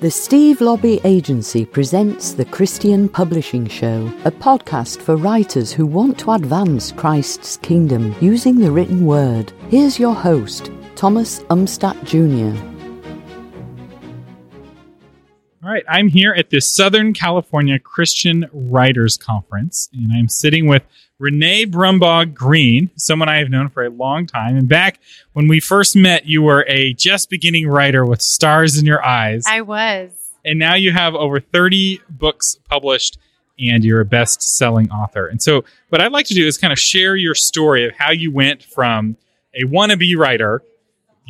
The Steve Laube Agency presents the Christian Publishing Show, a podcast for writers who want to advance Christ's kingdom using the written word. Here's your host, Thomas Umstattd Jr. All right, I'm here at the Southern California Christian Writers Conference, and I'm sitting with Renae Brumbaugh Green, someone I have known for a long time. And back when we first met, you were a just beginning writer with stars in your eyes. I was. And now you have over 30 books published and you're a best selling author. And so, what I'd like to do is kind of share your story of how you went from a wannabe writer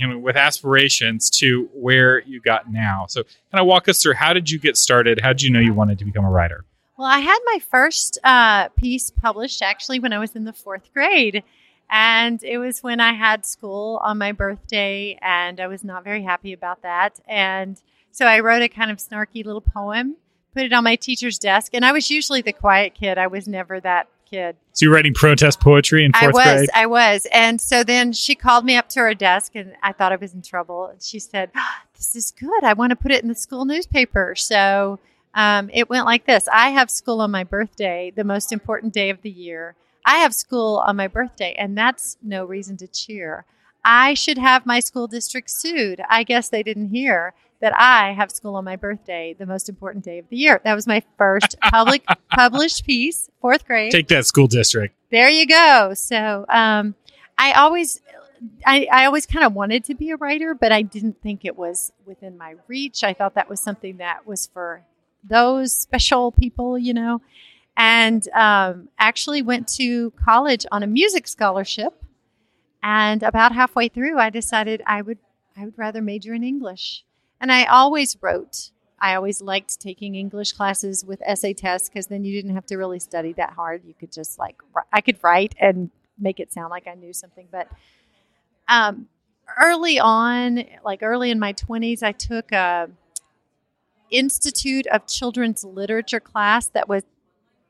you know, with aspirations to where you got now. So, kind of walk us through how did you get started? How did you know you wanted to become a writer? Well, I had my first uh, piece published actually when I was in the fourth grade. And it was when I had school on my birthday, and I was not very happy about that. And so I wrote a kind of snarky little poem, put it on my teacher's desk. And I was usually the quiet kid, I was never that kid. So you're writing protest poetry in fourth I was, grade? I was. And so then she called me up to her desk, and I thought I was in trouble. And she said, "Ah, This is good. I want to put it in the school newspaper. So um, it went like this I have school on my birthday, the most important day of the year. I have school on my birthday, and that's no reason to cheer. I should have my school district sued. I guess they didn't hear that I have school on my birthday, the most important day of the year. That was my first public published piece, fourth grade. Take that school district. There you go. So um, I always, I, I always kind of wanted to be a writer, but I didn't think it was within my reach. I thought that was something that was for those special people, you know. And um, actually went to college on a music scholarship. And about halfway through, I decided I would I would rather major in English. And I always wrote. I always liked taking English classes with essay tests because then you didn't have to really study that hard. You could just like I could write and make it sound like I knew something. But um, early on, like early in my twenties, I took a Institute of Children's Literature class that was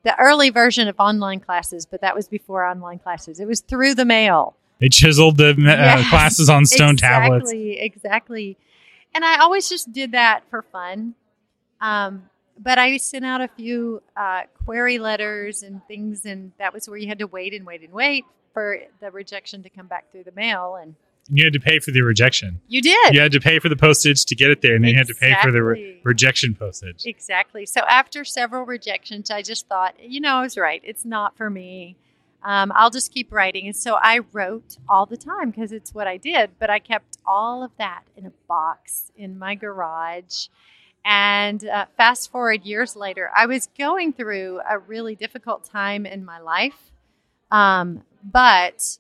the early version of online classes, but that was before online classes. It was through the mail. They chiseled the uh, Yes, classes on stone exactly, tablets. Exactly. Exactly. And I always just did that for fun. Um, but I sent out a few uh, query letters and things, and that was where you had to wait and wait and wait for the rejection to come back through the mail. And You had to pay for the rejection. you did. You had to pay for the postage to get it there, and then you had to pay for the re- rejection postage. Exactly. So after several rejections, I just thought, you know, I was right. It's not for me. Um, I'll just keep writing. And so I wrote all the time because it's what I did. But I kept all of that in a box in my garage. And uh, fast forward years later, I was going through a really difficult time in my life. Um, but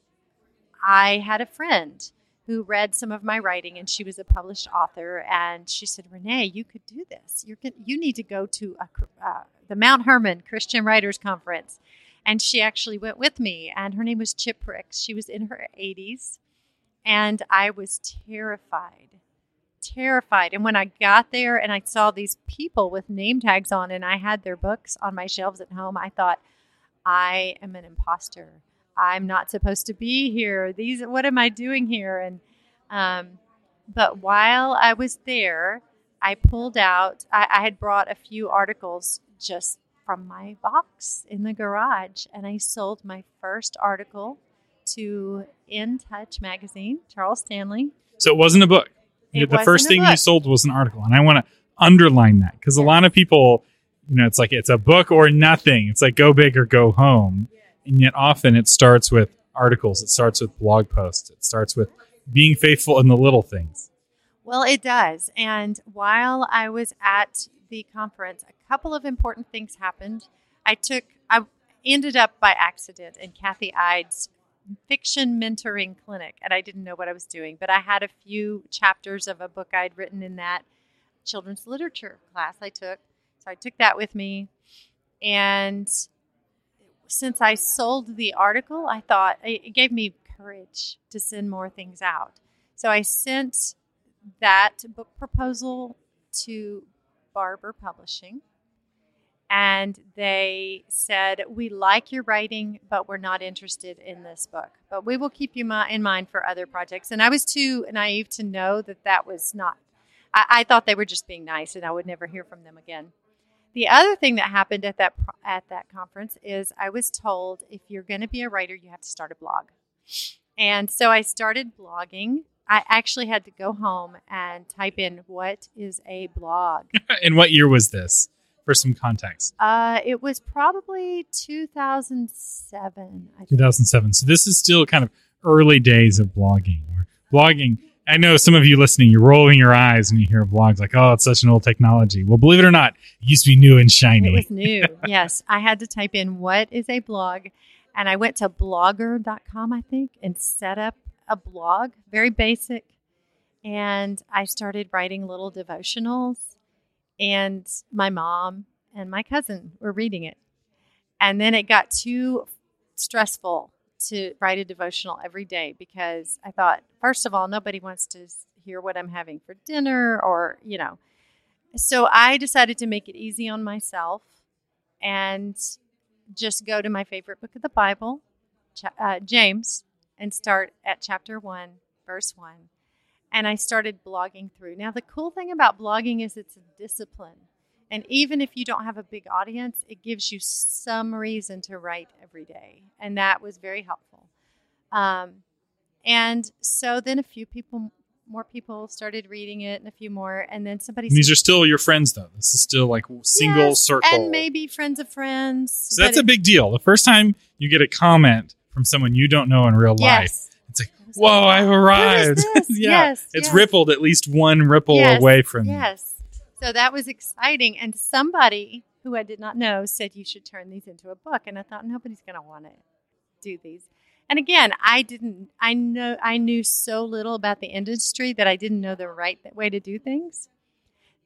I had a friend who read some of my writing, and she was a published author. And she said, "Renae, you could do this. You're. You need to go to a, uh, the Mount Hermon Christian Writers Conference." And she actually went with me, and her name was Chip Ricks. She was in her 80s, and I was terrified, terrified. And when I got there and I saw these people with name tags on, and I had their books on my shelves at home, I thought, I am an imposter. I'm not supposed to be here. These, what am I doing here? And, um, but while I was there, I pulled out. I, I had brought a few articles just from my box in the garage, and I sold my first article to In Touch magazine, Charles Stanley. So it wasn't a book. It the first thing you sold was an article, and I want to underline that because a lot of people, you know, it's like it's a book or nothing. It's like go big or go home, and yet often it starts with articles. It starts with blog posts. It starts with being faithful in the little things. Well, it does. And while I was at the conference, a couple of important things happened. I took, I ended up by accident in Kathy Ide's fiction mentoring clinic, and I didn't know what I was doing, but I had a few chapters of a book I'd written in that children's literature class I took. So I took that with me. And since I sold the article, I thought it gave me courage to send more things out. So I sent that book proposal to Barbour Publishing. And they said, We like your writing, but we're not interested in this book. But we will keep you in mind for other projects. And I was too naive to know that that was not I, I thought they were just being nice, and I would never hear from them again. The other thing that happened at that at that conference is I was told if you're going to be a writer, you have to start a blog. And so I started blogging. I actually had to go home and type in what is a blog. and what year was this? For some context, Uh, it was probably 2007. I think. 2007. So this is still kind of early days of blogging. Blogging. I know some of you listening, you're rolling your eyes when you hear blogs like, "Oh, it's such an old technology." Well, believe it or not, it used to be new and shiny. It was new. yes. I had to type in what is a blog. And I went to blogger.com, I think, and set up a blog, very basic. And I started writing little devotionals. And my mom and my cousin were reading it. And then it got too stressful to write a devotional every day because I thought, first of all, nobody wants to hear what I'm having for dinner or, you know. So I decided to make it easy on myself and just go to my favorite book of the Bible, uh, James, and start at chapter 1, verse 1. And I started blogging through. Now, the cool thing about blogging is it's a discipline. And even if you don't have a big audience, it gives you some reason to write every day. And that was very helpful. Um, and so then a few people, more people started reading it, and a few more. And then somebody And these are still your friends, though. This is still like single Yes, circle. and maybe friends of friends. so that's but a big deal. The first time you get a comment from someone you don't know in real it- life, it's like, "Whoa, I've arrived!" yeah, Yes, it's yes. rippled at least one ripple Yes, away from you. Yes. So that was exciting. And somebody who I did not know said you should turn these into a book. And I thought nobody's going to want to do these. And again, I didn't. I know I knew so little about the industry that I didn't know the right way to do things.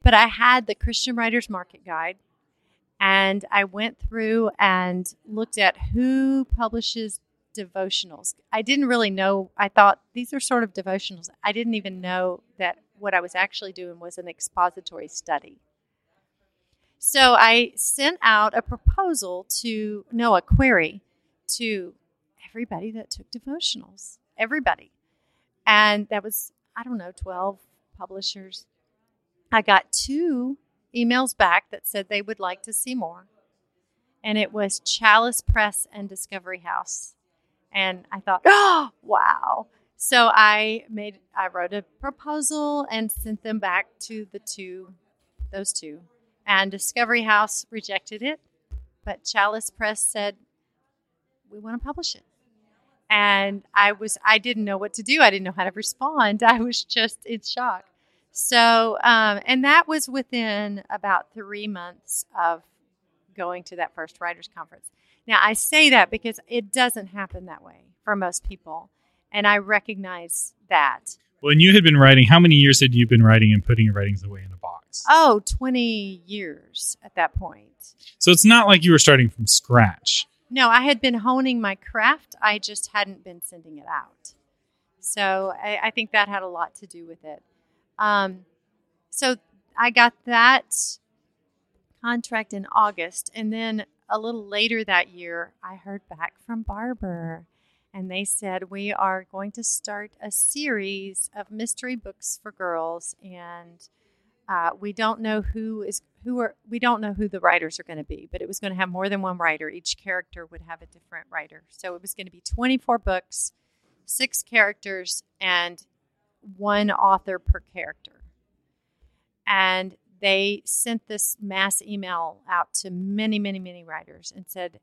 But I had the Christian Writers Market Guide, and I went through and looked at who publishes devotionals. I didn't really know. I thought these are sort of devotionals. I didn't even know that what I was actually doing was an expository study. So I sent out a proposal to, no, a query to everybody that took devotionals, everybody. And that was, I don't know, 12 publishers. I got two emails back that said they would like to see more. And it was Chalice Press and Discovery House. And I thought, oh, wow. So I made, I wrote a proposal and sent them back to the two, those two. And Discovery House rejected it, but Chalice Press said, we want to publish it. And I was, I didn't know what to do. I didn't know how to respond. I was just in shock. So, um, and that was within about three months of going to that first writers conference. Now, I say that because it doesn't happen that way for most people. And I recognize that. Well, and you had been writing. How many years had you been writing and putting your writings away in a box? Oh, 20 years at that point. So it's not like you were starting from scratch. No, I had been honing my craft. I just hadn't been sending it out. So I, I think that had a lot to do with it. Um, so I got that contract in August. And then a little later that year, I heard back from Barbour. And they said, We are going to start a series of mystery books for girls. And uh, we don't know who is who are we don't know who the writers are going to be, but it was going to have more than one writer. Each character would have a different writer. So it was going to be 24 books, six characters, and one author per character. And they sent this mass email out to many, many, many writers and said,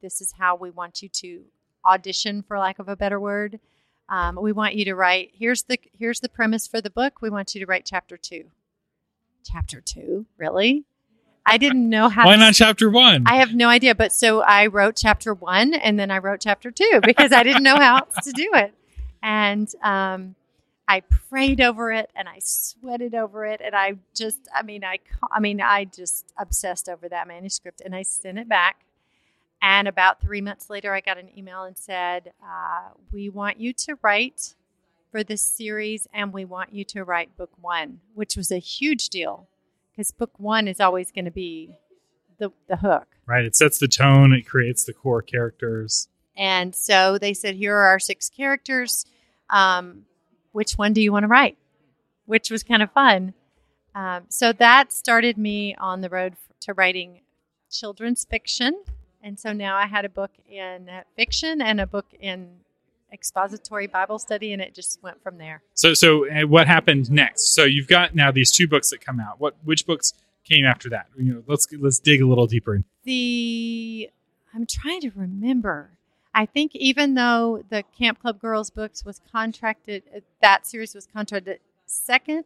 "This is how we want you to audition, for lack of a better word. Um, we want you to write. Here's the here's the premise for the book. We want you to write chapter two. Chapter two, really? I didn't know how. Why to not chapter one? I have no idea. But so I wrote chapter one and then I wrote chapter two because I didn't know how else to do it. And um, I prayed over it and I sweated over it. And I just, I mean, I, I mean, I just obsessed over that manuscript and I sent it back. And about three months later, I got an email and said, uh, We want you to write for this series and we want you to write book one, which was a huge deal because book one is always going to be the, the hook. right. It sets the tone. It creates the core characters. And so they said, Here are our six characters. Um, which one do you want to write? which was kind of fun. Um, so that started me on the road to writing children's fiction. And so now I had a book in fiction and a book in expository Bible study, and it just went from there. So, so uh, what happened next? So you've got now these two books that come out. What, which books came after that? You know, let's let's dig a little deeper. The I'm trying to remember. I think even though the Camp Club Girls books was contracted, uh, that series was contracted second.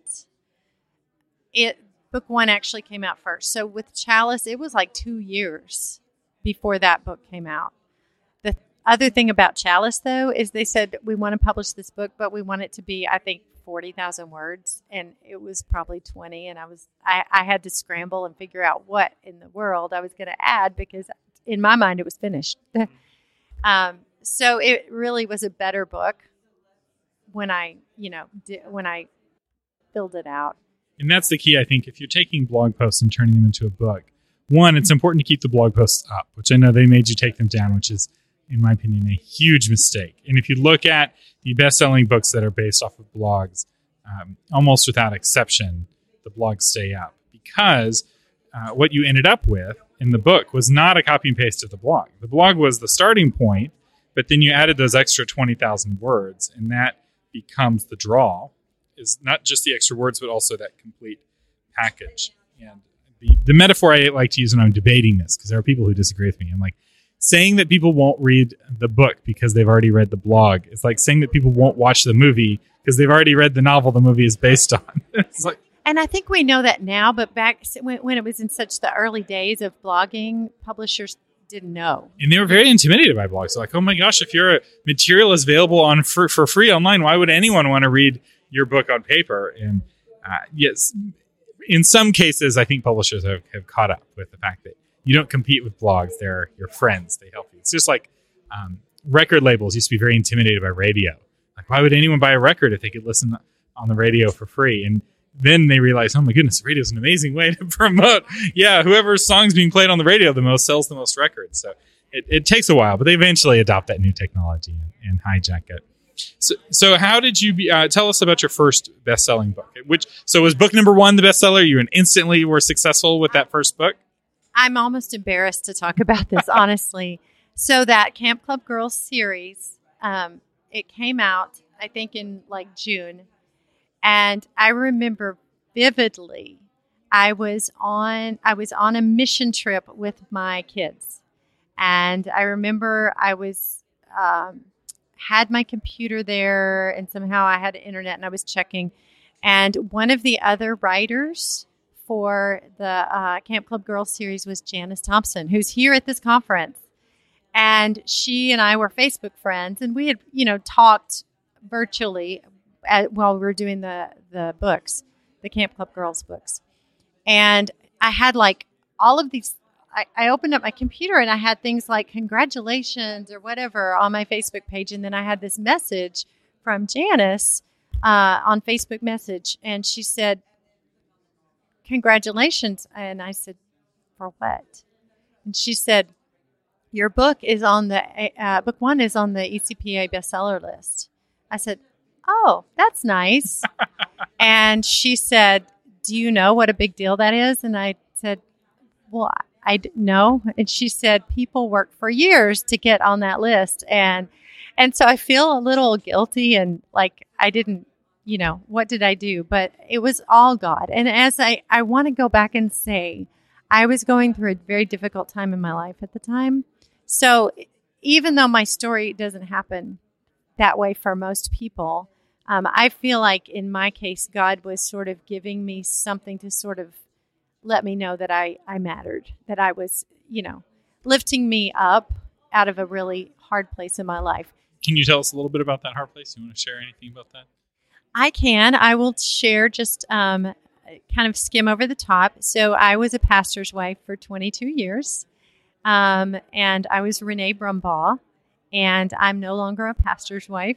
It book one actually came out first. So with Chalice, it was like two years before that book came out. The other thing about Chalice, though, is they said we want to publish this book, but we want it to be, I think, forty thousand words, and it was probably twenty. And I was, I, I had to scramble and figure out what in the world I was going to add because in my mind it was finished. um, so it really was a better book when I, you know, when I filled it out. And that's the key, I think. If you're taking blog posts and turning them into a book, one, it's important to keep the blog posts up, which I know they made you take them down, which is, in my opinion, a huge mistake. And if you look at the best selling books that are based off of blogs, um, almost without exception, the blogs stay up because uh, what you ended up with in the book was not a copy and paste of the blog. The blog was the starting point, but then you added those extra 20,000 words, and that becomes the draw is not just the extra words, but also that complete package. And the, the metaphor I like to use when I'm debating this, because there are people who disagree with me, I'm like, saying that people won't read the book because they've already read the blog is like saying that people won't watch the movie because they've already read the novel the movie is based on. it's like, And I think we know that now, but back when, when it was in such the early days of blogging, publishers didn't know. and they were very intimidated by blogs. Like, oh my gosh, if your material is available on for, for free online, why would anyone want to read your book on paper? And uh, yes, in some cases, I think publishers have, have caught up with the fact that you don't compete with blogs; they're your friends. They help you. It's just like um, record labels used to be very intimidated by radio. Like, why would anyone buy a record if they could listen on the radio for free? And then they realize, oh my goodness, radio is an amazing way to promote. Yeah, whoever's song's being played on the radio the most sells the most records. So it, it takes a while, but they eventually adopt that new technology and, and hijack it. So, so how did you be, uh, tell us about your first best-selling book? Which so was book number one the bestseller? You instantly were successful with that first book. I'm almost embarrassed to talk about this, honestly. So that Camp Club Girls series, um, it came out, I think, in like June, and I remember vividly. I was on I was on a mission trip with my kids, and I remember I was um, had my computer there, and somehow I had internet, and I was checking, and one of the other writers for the uh, Camp Club Girls series was Janice Thompson, who's here at this conference. And she and I were Facebook friends, and we had, you know, talked virtually at, while we were doing the the books, the Camp Club Girls books. And I had like all of these. I, I opened up my computer and I had things like congratulations or whatever on my Facebook page, and then I had this message from Janice uh, on Facebook message, and she said, congratulations. And I said, for what? And she said, your book is on the, uh, book one is on the ECPA bestseller list. I said, oh, that's nice. and she said, do you know what a big deal that is? And I said, well, I know. And she said, people work for years to get on that list. And, and so I feel a little guilty and like I didn't you know, what did I do? But it was all God. And as I, I want to go back and say, I was going through a very difficult time in my life at the time. So even though my story doesn't happen that way for most people, um, I feel like in my case, God was sort of giving me something to sort of let me know that I, I mattered, that I was, you know, lifting me up out of a really hard place in my life. Can you tell us a little bit about that hard place? You want to share anything about that? I can. I will share just um, kind of skim over the top. So I was a pastor's wife for 22 years, um, and I was Renae Brumbaugh, and I'm no longer a pastor's wife,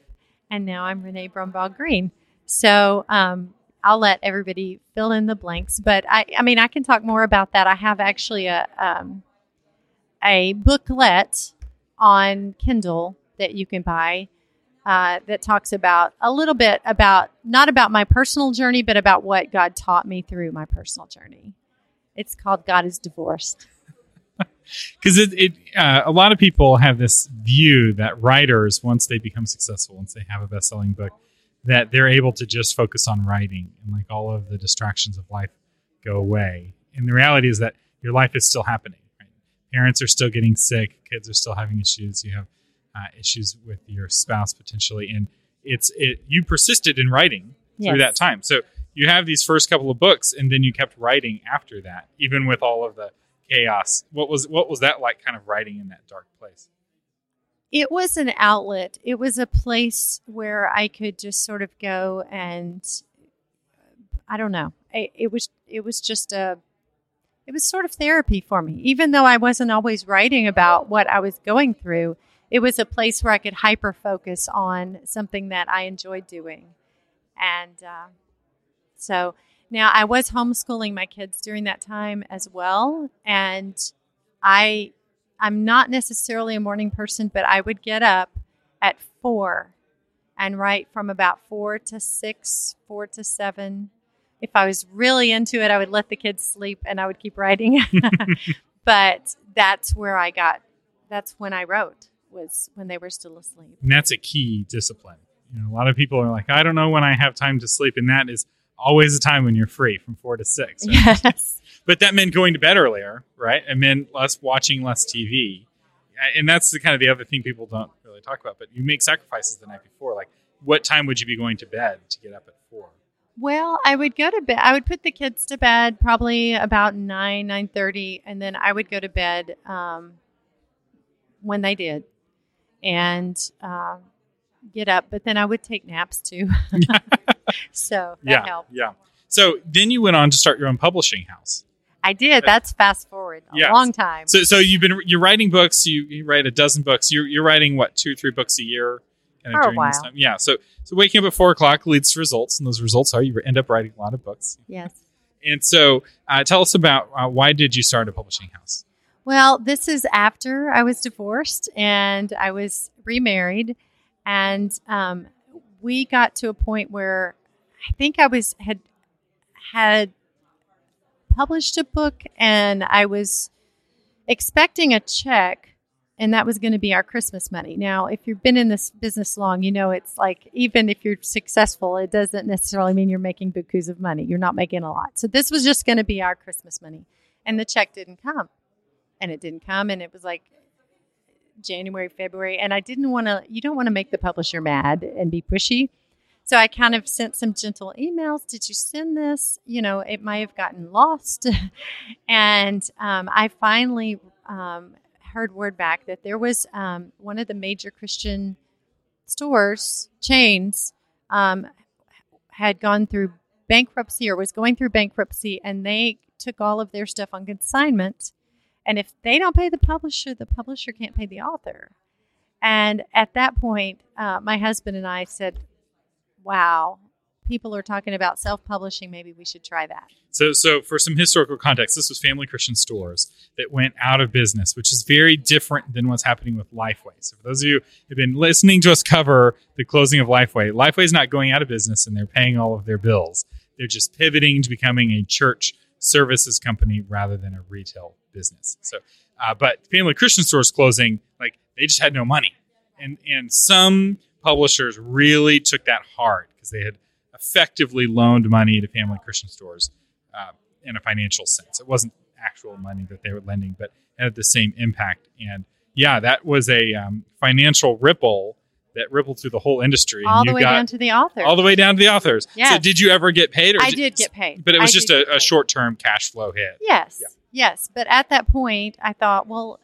and now I'm Renae Brumbaugh Green. So um, I'll let everybody fill in the blanks, but I, I mean, I can talk more about that. I have actually a um, a booklet on Kindle that you can buy uh, that talks about a little bit about not about my personal journey, but about what God taught me through my personal journey. It's called God is Divorced. Because it, it uh, a lot of people have this view that writers, once they become successful, once they have a best selling book, that they're able to just focus on writing and like all of the distractions of life go away. And the reality is that your life is still happening. Right? Parents are still getting sick, kids are still having issues. You have uh, issues with your spouse potentially, and it's it. You persisted in writing Yes. through that time, so you have these first couple of books, and then you kept writing after that, even with all of the chaos. What was what was that like? Kind of writing in that dark place. It was an outlet. It was a place where I could just sort of go and I don't know. It, it was it was just a it was sort of therapy for me. Even though I wasn't always writing about what I was going through, it was a place where I could hyper focus on something that I enjoyed doing. And uh, so now I was homeschooling my kids during that time as well, and I I'm not necessarily a morning person, but I would get up at four and write from about four to six, four to seven. If I was really into it, I would let the kids sleep and I would keep writing. but that's where I got. That's when I wrote was when they were still asleep. And that's a key discipline. You know, a lot of people are like, I don't know when I have time to sleep, and that is always a time when you're free from four to six. right? Yes. But that meant going to bed earlier, right? It meant less watching less TV. Uh, And that's the kind of the other thing people don't really talk about. But you make sacrifices the night before. Like, what time would you be going to bed to get up at four? Well, I would go to bed. I would put the kids to bed probably about nine, nine thirty, and then I would go to bed um, when they did, and um, get up. But then I would take naps too. so that yeah, helped. yeah. So then you went on to start your own publishing house. I did. That's fast forward a Yes. long time. So, so you've been you're writing books. You, you write a dozen books. You're, you're writing what two, or three books a year. kind For a during this while. time? Yeah. So, so waking up at four o'clock leads to results, and those results are you end up writing a lot of books. yes. And so, uh, tell us about uh, why did you start a publishing house? Well, this is after I was divorced and I was remarried, and um, we got to a point where I think I was had had published a book, and I was expecting a check, and that was going to be our Christmas money. Now, if you've been in this business long, you know it's like even if you're successful, it doesn't necessarily mean you're making bukus of money. You're not making a lot. So this was just going to be our Christmas money, and the check didn't come and it didn't come and it was like January, February, and I didn't want to. You don't want to make the publisher mad and be pushy, so I kind of sent some gentle emails. Did you send this? You know, it might have gotten lost, and um, I finally um, heard word back that there was um, one of the major Christian stores chains um, had gone through bankruptcy or was going through bankruptcy, and they took all of their stuff on consignment. And if they don't pay the publisher, the publisher can't pay the author. And at that point, uh, my husband and I said, "Wow, people are talking about self-publishing. Maybe we should try that." So, so for some historical context, this was Family Christian Stores that went out of business, which is very different than what's happening with Lifeway. So, for those of you who've been listening to us cover the closing of Lifeway, Lifeway is not going out of business, and they're paying all of their bills. They're just pivoting to becoming a church services company rather than a retail business. So, uh, but Family Christian Stores closing, like they just had no money, and and some publishers really took that hard because they had effectively loaned money to Family Christian Stores uh, in a financial sense. It wasn't actual money that they were lending, but it had the same impact. And yeah, that was a um, financial ripple that rippled through the whole industry. All the way down to the authors. all the way down to the authors. So did you ever get paid? Or I did get paid, but it was I just a, a short-term cash flow hit. Yes. Yeah. Yes. But at that point, I thought, well,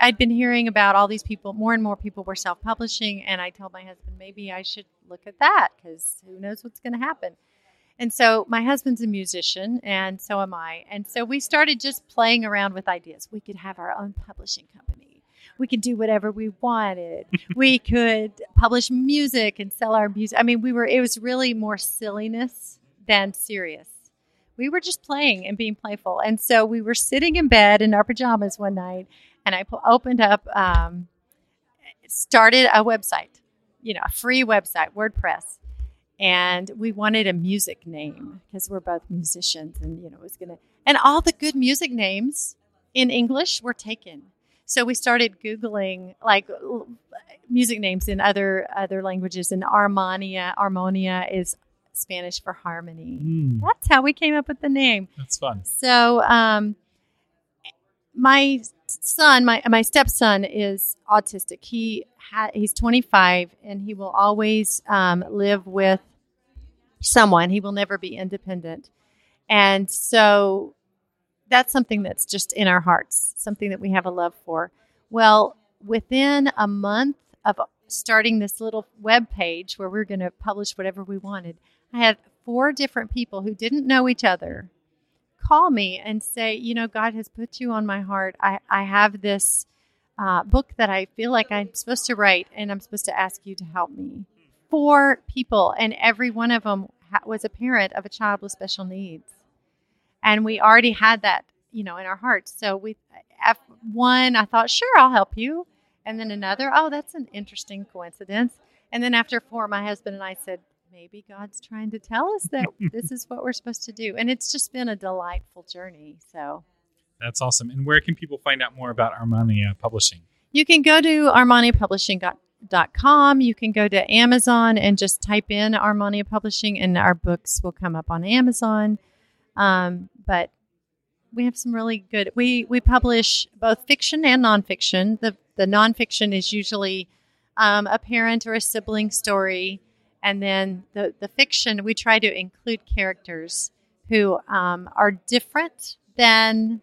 I'd been hearing about all these people, more and more people were self publishing. And I told my husband, maybe I should look at that because who knows what's going to happen. And so my husband's a musician, and so am I. And so we started just playing around with ideas. We could have our own publishing company. We could do whatever we wanted. we could publish music and sell our music. I mean, we were, it was really more silliness than serious we were just playing and being playful. And so we were sitting in bed in our pajamas one night, and I opened up, um, started a website. you know, a free website, WordPress. And we wanted a music name because we're both musicians and, you know, it was going to, and all the good music names in English were taken. So we started Googling like music names in other other languages. And Armonia, Armonia is Spanish for harmony. Mm, That's how we came up with the name. that's fun. So, um, my son, my my stepson, is autistic. He ha- he's 25, and he will always um, live with someone. He will never be independent, and so that's something that's just in our hearts, something that we have a love for. Well, within a month of starting this little web page where we we're going to publish whatever we wanted, I had four different people who didn't know each other call me and say, you know, God has put you on my heart. I, I have this uh, book that I feel like I'm supposed to write, and I'm supposed to ask you to help me. Four people, and every one of them ha- was a parent of a child with special needs, and we already had that, you know, in our hearts. So we, af- one, I thought, sure, I'll help you, and then another, oh, that's an interesting coincidence, and then after four, my husband and I said, maybe God's trying to tell us that this is what we're supposed to do. And it's just been a delightful journey. So That's awesome. And where can people find out more about Armonia Publishing? you can go to armoniapublishing.com. You can go to Amazon and just type in Armonia Publishing, and our books will come up on Amazon. Um, but we have some really good. We we publish both fiction and nonfiction. The the nonfiction is usually um, a parent or a sibling story, and then the the fiction we try to include characters who um, are different than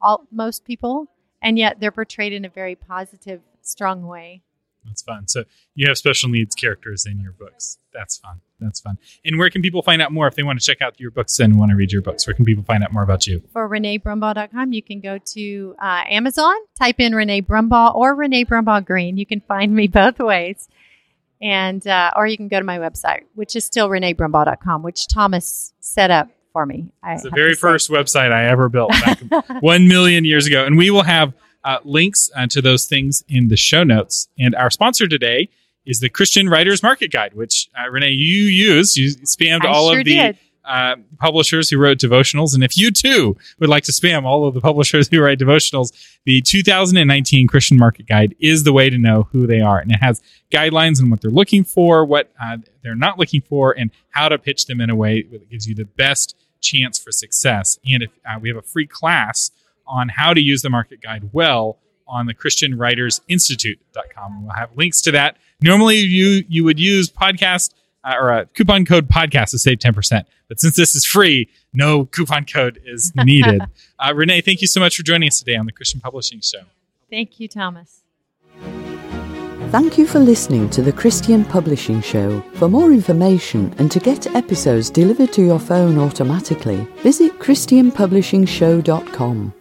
all most people, and yet they're portrayed in a very positive, strong way. That's fun. So you have special needs characters in your books. That's fun. That's fun. And where can people find out more if they want to check out your books and want to read your books? Where can people find out more about you? For RenaeBrumbaugh.com, you can go to uh, Amazon, type in Renae Brumbaugh or Renae Brumbaugh Green. You can find me both ways. And uh, or you can go to my website, which is still RenaeBrumbaugh.com, which Thomas set up for me. I It's the very first website I ever built back one million years ago. And we will have uh, links uh, to those things in the show notes. And our sponsor today is the Christian Writers Market Guide, which uh, Renae, you used. You spammed I all sure of the did. Uh, publishers who wrote devotionals. And if you too would like to spam all of the publishers who write devotionals, the 2019 Christian Market Guide is the way to know who they are. And it has guidelines on what they're looking for, what uh, they're not looking for, and how to pitch them in a way that gives you the best chance for success. And if uh, we have a free class on how to use the market guide well on the christianwritersinstitute.com. We'll have links to that. Normally you you would use podcast or a coupon code podcast to save 10%. But since this is free, no coupon code is needed. uh, Renae, thank you so much for joining us today on the Christian Publishing Show. Thank you, Thomas. Thank you for listening to the Christian Publishing Show. For more information and to get episodes delivered to your phone automatically, visit ChristianPublishingShow.com.